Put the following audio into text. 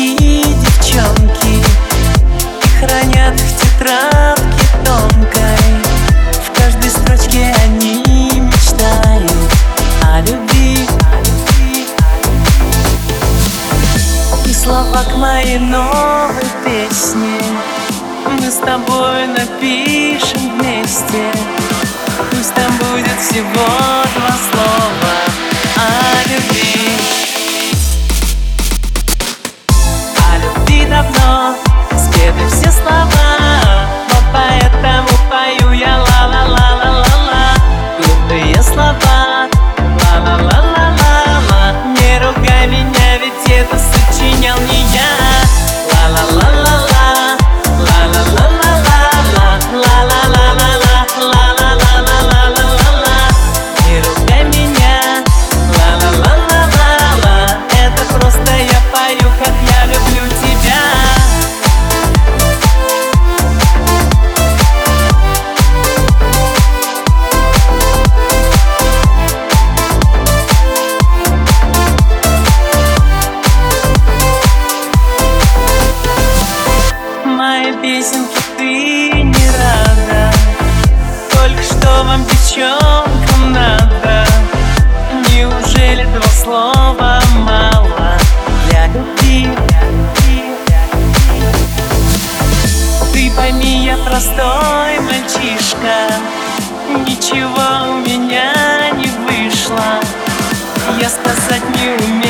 Девчонки И хранят в тетрадке тонкой. В каждой строчке они мечтают о любви. И слова к моей новой песне Мы с тобой напишем вместе. Пусть там будет всего два слова Мои песенки ты не рада. Только что вам, девчонкам, надо. Неужели два слова мало для любви? Ты пойми, я простой мальчишка. Ничего у меня не вышло. Я сказать не умею